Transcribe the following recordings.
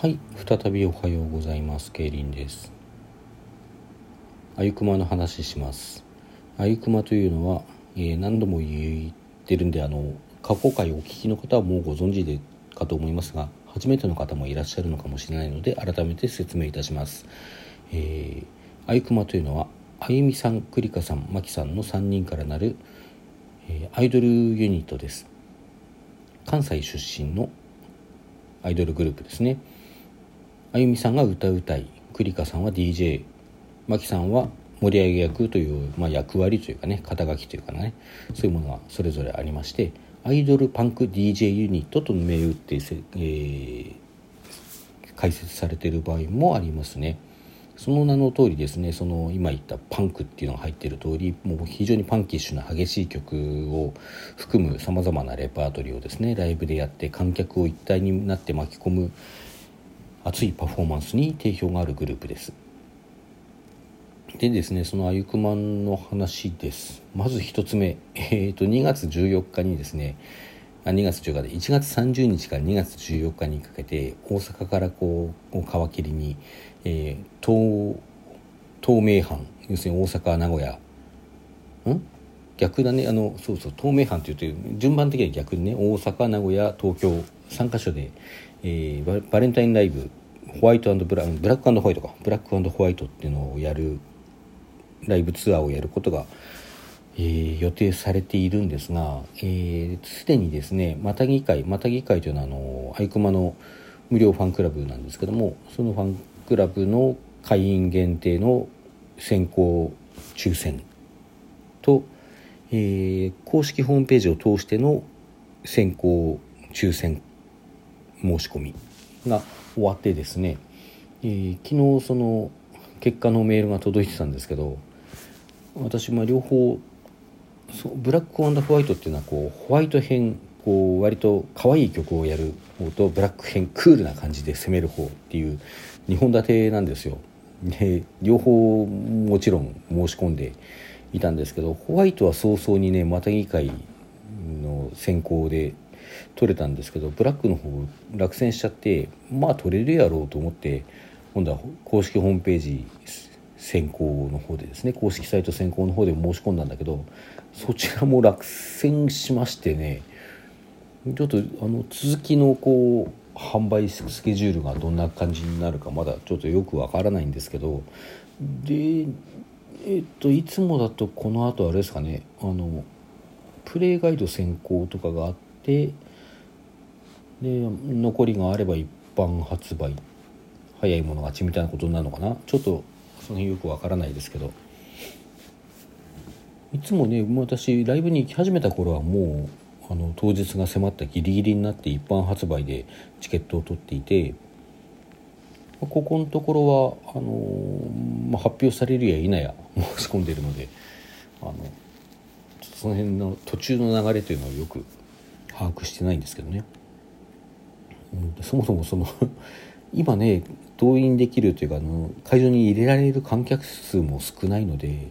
はい再びおはようございます。ケイリンです。あゆくまの話します。あゆくまというのは、えー、何度も言ってるんであの過去回お聞きの方はもうご存知でかと思いますが初めての方もいらっしゃるのかもしれないので改めて説明いたします。えー、あゆくまというのはあゆみさんくりかさんまきさんの3人からなる、えー、アイドルユニットです。関西出身のアイドルグループですね。あゆみさんが歌う歌い。クリカさんは DJ マキさんは盛り上げ役という、まあ、役割というかね肩書きというかね。そういうものがそれぞれありましてアイドルパンク DJ ユニットと銘打って、えー、解説されている場合もありますね。その名の通りですねその今言ったパンクっていうのが入っている通りもう非常にパンキッシュな激しい曲を含むさまざまなレパートリーをですねライブでやって観客を一体になって巻き込む熱いパフォーマンスに定評があるグループです。でですねそのあゆくまんの話です。まず1つ目。えっ、ー、と2月14日にですねあ2月14日で1月30日から2月14日にかけて大阪からこう皮切りに、えー、東東名阪要するに大阪名古屋。うん？逆だね。あのそうそう東名阪っていうと順番的には逆にね大阪名古屋東京3カ所で、えー、バレンタインライブホワイトブラブラックホワイトか。ブラックホワイトっていうのをやるライブツアーをやることが、えー、予定されているんですがすで、えー、にですねまたぎ会またぎ会というのはあのアイクマの無料ファンクラブなんですけどもそのファンクラブの会員限定の先行抽選と、えー、公式ホームページを通しての先行抽選申し込みが終わってですね、えー、昨日その結果のメールが届いてたんですけど私ま両方そうブラックホワイトっていうのはこうホワイト編こう割と可愛い曲をやる方とブラック編クールな感じで攻める方っていう2本立てなんですよ。で両方もちろん申し込んでいたんですけどホワイトは早々にねまた議会の選考で取れたんですけどブラックの方落選しちゃってまあ取れるやろうと思って今度は公式ホームページ選考の方でですね公式サイト選考の方で申し込んだんだけどそちらも落選しましてねちょっとあの続きのこう販売スケジュールがどんな感じになるかまだちょっとよくわからないんですけどでえっといつもだとこの後あれですかねあのプレイガイド選考とかがあってで残りがあれば一般発売。早い者勝ちみたいなことになるのかな。ちょっとその辺よくわからないですけど。いつもね私ライブに行き始めた頃はもうあの当日が迫ったギリギリになって一般発売でチケットを取っていてここのところはあの、まあ、発表されるや否や申し込んでるのであのその辺の途中の流れというのをよく把握してないんですけどね。そもそもその 今ね動員できるというかあの会場に入れられる観客数も少ないので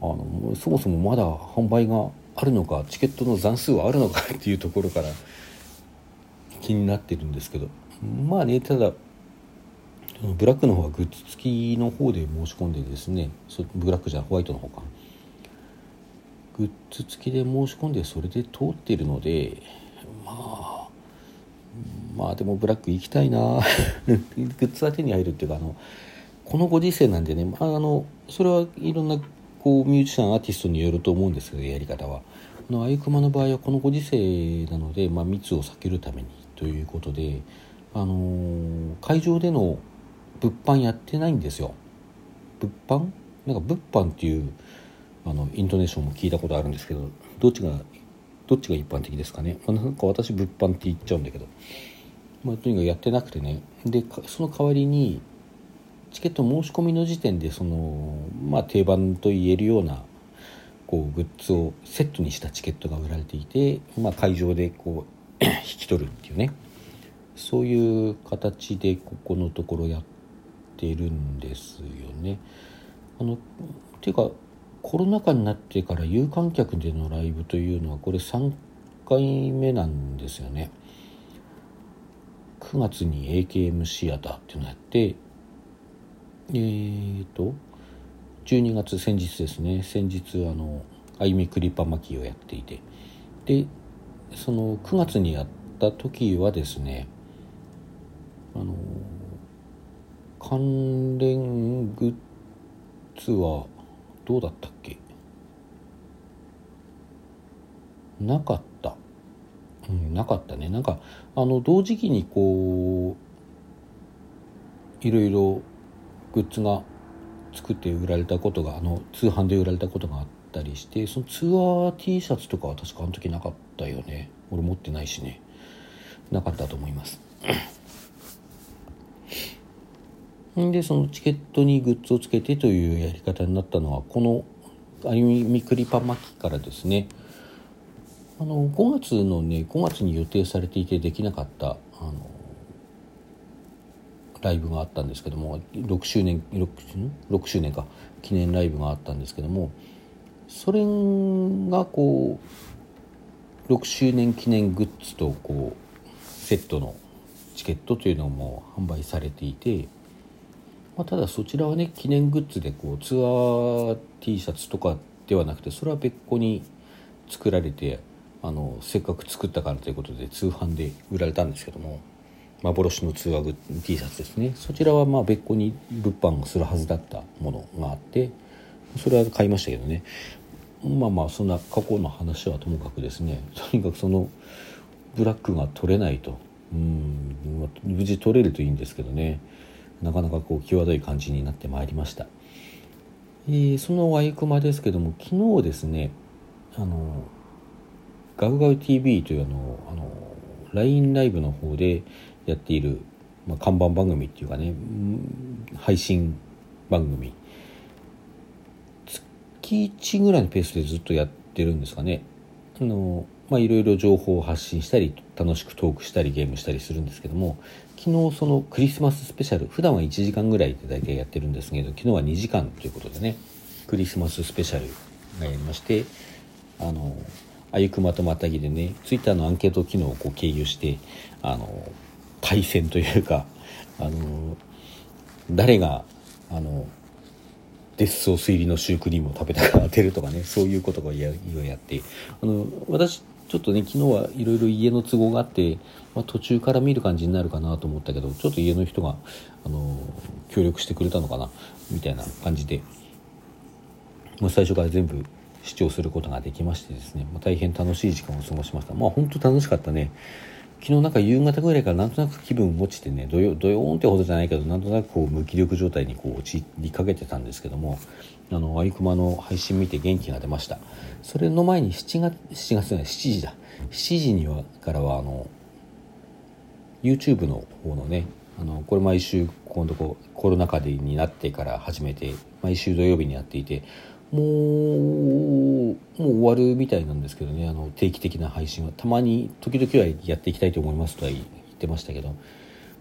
あのそもそもまだ販売があるのかチケットの残数はあるのか っていうところから気になってるんですけど。まあねただブラックの方はグッズ付きの方で申し込んでですねブラックじゃホワイトの方か。グッズ付きで申し込んでそれで通ってるのでまあまあでもブラック行きたいな。グッズは手に入るっていうかあのこのご時世なんでね、まあ、あのそれはいろんなこうミュージシャンアーティストによると思うんですけどやり方は。あのあゆくまの場合はこのご時世なので、まあ、密を避けるためにということで、あのー、会場での物販やってないんですよ。物販？なんか物販っていうあのイントネーションも聞いたことあるんですけどどっちがどっちが一般的ですかね、まあ、なんか私物販って言っちゃうんだけど。まあ、とにかくやってなくてね。でその代わりにチケット申し込みの時点でその、まあ、定番と言えるようなこうグッズをセットにしたチケットが売られていて、まあ、会場でこう 引き取るっていうね。そういう形でここのところやってるんですよね。あのていうかコロナ禍になってから有観客でのライブというのはこれ3回目なんですよね。9月に AKM シアターっていうのをやってえーと12月先日ですね先日あのあゆみクリパ巻きをやっていてでその9月にやった時はですねあの関連グッズはどうだったっけ？なかった。うんなかったね。なんかあの同時期にこういろいろグッズが作って売られたことがあの通販で売られたことがあったりしてそのツアー T シャツとかは確かあの時なかったよね。俺持ってないしね。なかったと思います。でそのチケットにグッズをつけてというやり方になったのはこのあゆみくりパ巻きからですね。あの5月のね5月に予定されていてできなかったあのライブがあったんですけども6周年 6, 6周年か。記念ライブがあったんですけどもそれがこう6周年記念グッズとこうセットのチケットというのも販売されていて、まあ、ただそちらはね記念グッズでこうツアー T シャツとかではなくてそれは別個に作られてあのせっかく作ったからということで通販で売られたんですけども幻の通話 T シャツですね。そちらはまあ別個に物販をするはずだったものがあってそれは買いましたけどね。まあまあそんな過去の話はともかくですね。とにかくそのブラックが取れないと。うん無事取れるといいんですけどね。なかなかこう際どい感じになってまいりました、えー、そのワイクマですけども昨日ですねあのガウガウ TV というあのあの LINE ライブの方でやっている、まあ、看板番組っていうかね配信番組月1ぐらいのペースでずっとやってるんですかね。あのまあいろいろ情報を発信したり楽しくトークしたりゲームしたりするんですけども昨日そのクリスマススペシャル普段は1時間ぐらいで大体やってるんですけど昨日は2時間ということでねクリスマススペシャルがやりましてあのあゆくまとまたぎでねツイッターのアンケート機能をこう経由してあの対戦というかあの誰があのデスソース入りのシュークリームを食べたか当てるとかねそういうことをややってあの私ちょっとね昨日はいろいろ家の都合があって、まあ、途中から見る感じになるかなと思ったけどちょっと家の人があの協力してくれたのかなみたいな感じで、もう、最初から全部視聴することができましてですね、まあ、大変楽しい時間を過ごしました。まあ本当楽しかったね。昨日なんか夕方ぐらいからなんとなく気分落ちてねどよどよーんってほどじゃないけどなんとなくこう無気力状態にこう陥りかけてたんですけどもあのアイクマの配信見て元気が出ました。それの前に7月7月じゃない7時だ。7時にはからはあの YouTube の方のねあのこれ毎週このとこコロナ禍でになってから始めて毎週土曜日にやっていてもうもう終わるみたいなんですけどねあの定期的な配信は。たまに時々はやっていきたいと思いますとは言ってましたけど、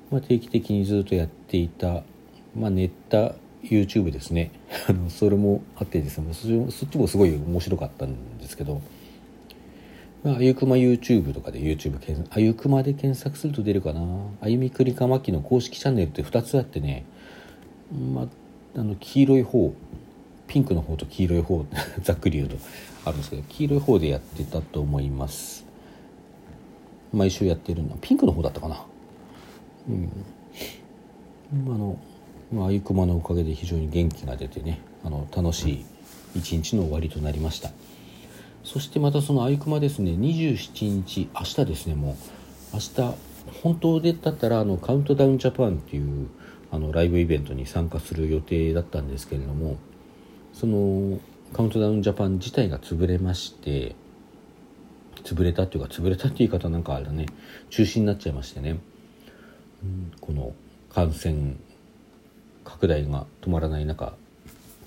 まあ、定期的にずっとやっていた、まあ、ネッタ YouTube ですね。それもあってですね。そっちもすごい面白かったんですけど、まあ、あゆくま YouTube とかで YouTube 検索あゆくまで検索すると出るかな。あゆみくりかまきの公式チャンネルって2つあってね、まあ、あの黄色い方ピンクの方と黄色い方 ざっくり言うとあるんですけど黄色い方でやってたと思います。毎週やってるの。ピンクの方だったかな。うん。あのまあゆくまのおかげで非常に元気が出てねあの楽しい一日の終わりとなりました。そしてまたそのあゆくまですね27日明日ですねもう。明日本当でだったらあのカウントダウンジャパンっていうあのライブイベントに参加する予定だったんですけれどもそのカウントダウンジャパン自体が潰れまして潰れたっていうか潰れたっていう言い方なんかあれだね。中止になっちゃいましてね、この感染拡大が止まらない中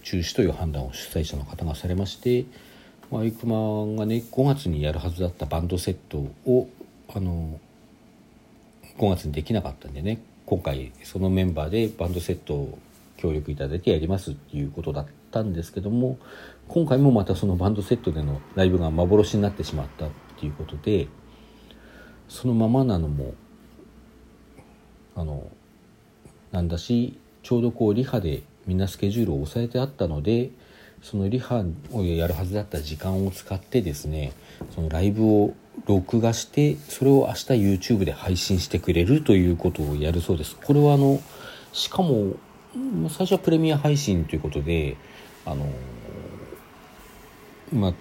中止という判断を主催者の方がされましてアイクマがね5月にやるはずだったバンドセットをあの5月にできなかったんでね今回そのメンバーでバンドセットを協力いただいてやりますっていうことだったたんですけども今回もまたそのバンドセットでのライブが幻になってしまったっていうことでそのままなのもあのなんだしちょうどこうリハでみんなスケジュールを抑えてあったのでそのリハをやるはずだった時間を使ってですねそのライブを録画してそれを明日 YouTube で配信してくれるということをやるそうです。これはあのしかも最初はプレミア配信ということであのまあ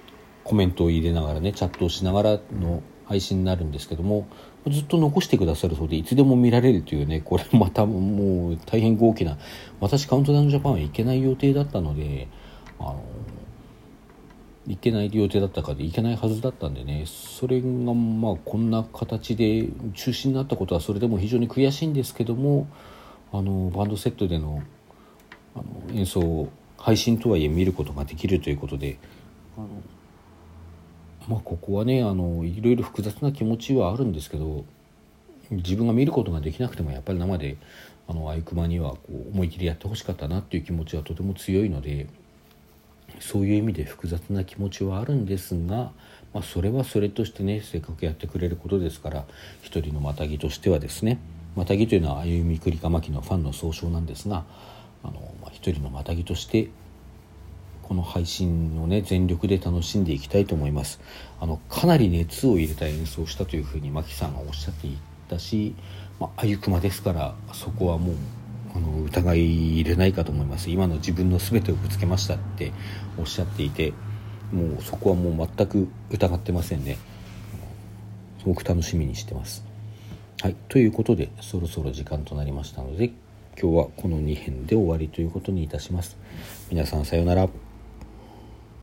コメントを入れながらねチャットをしながらの配信になるんですけどもずっと残してくださるそうでいつでも見られるというねこれまたもう大変大きな私カウントダウンジャパンは行けない予定だったのであの行けない予定だったかで行けないはずだったんでねそれがまあこんな形で中止になったことはそれでも非常に悔しいんですけどもあのバンドセットでのあの演奏を配信とはいえ見ることができるということであのまあここはねあのいろいろ複雑な気持ちはあるんですけど自分が見ることができなくてもやっぱり生であのアイクマにはこう思い切りやってほしかったなっていう気持ちはとても強いのでそういう意味で複雑な気持ちはあるんですが、まあ、それはそれとしてねせっかくやってくれることですから一人のまたぎとしてはですねまたぎというのは歩みくりかまきのファンの総称なんですがあの、まあ、一人のまたぎとしてこの配信をね全力で楽しんでいきたいと思います。あのかなり熱を入れた演奏をしたというふうに牧さんがおっしゃっていたし、ま、あゆくまですからそこはもうあの疑い入れないかと思います。今の自分の全てをぶつけましたっておっしゃっていてもうそこはもう全く疑ってませんね。すごく楽しみにしてます。はい。ということでそろそろ時間となりましたので今日はこの2編で終わりということにいたします。皆さんさようなら。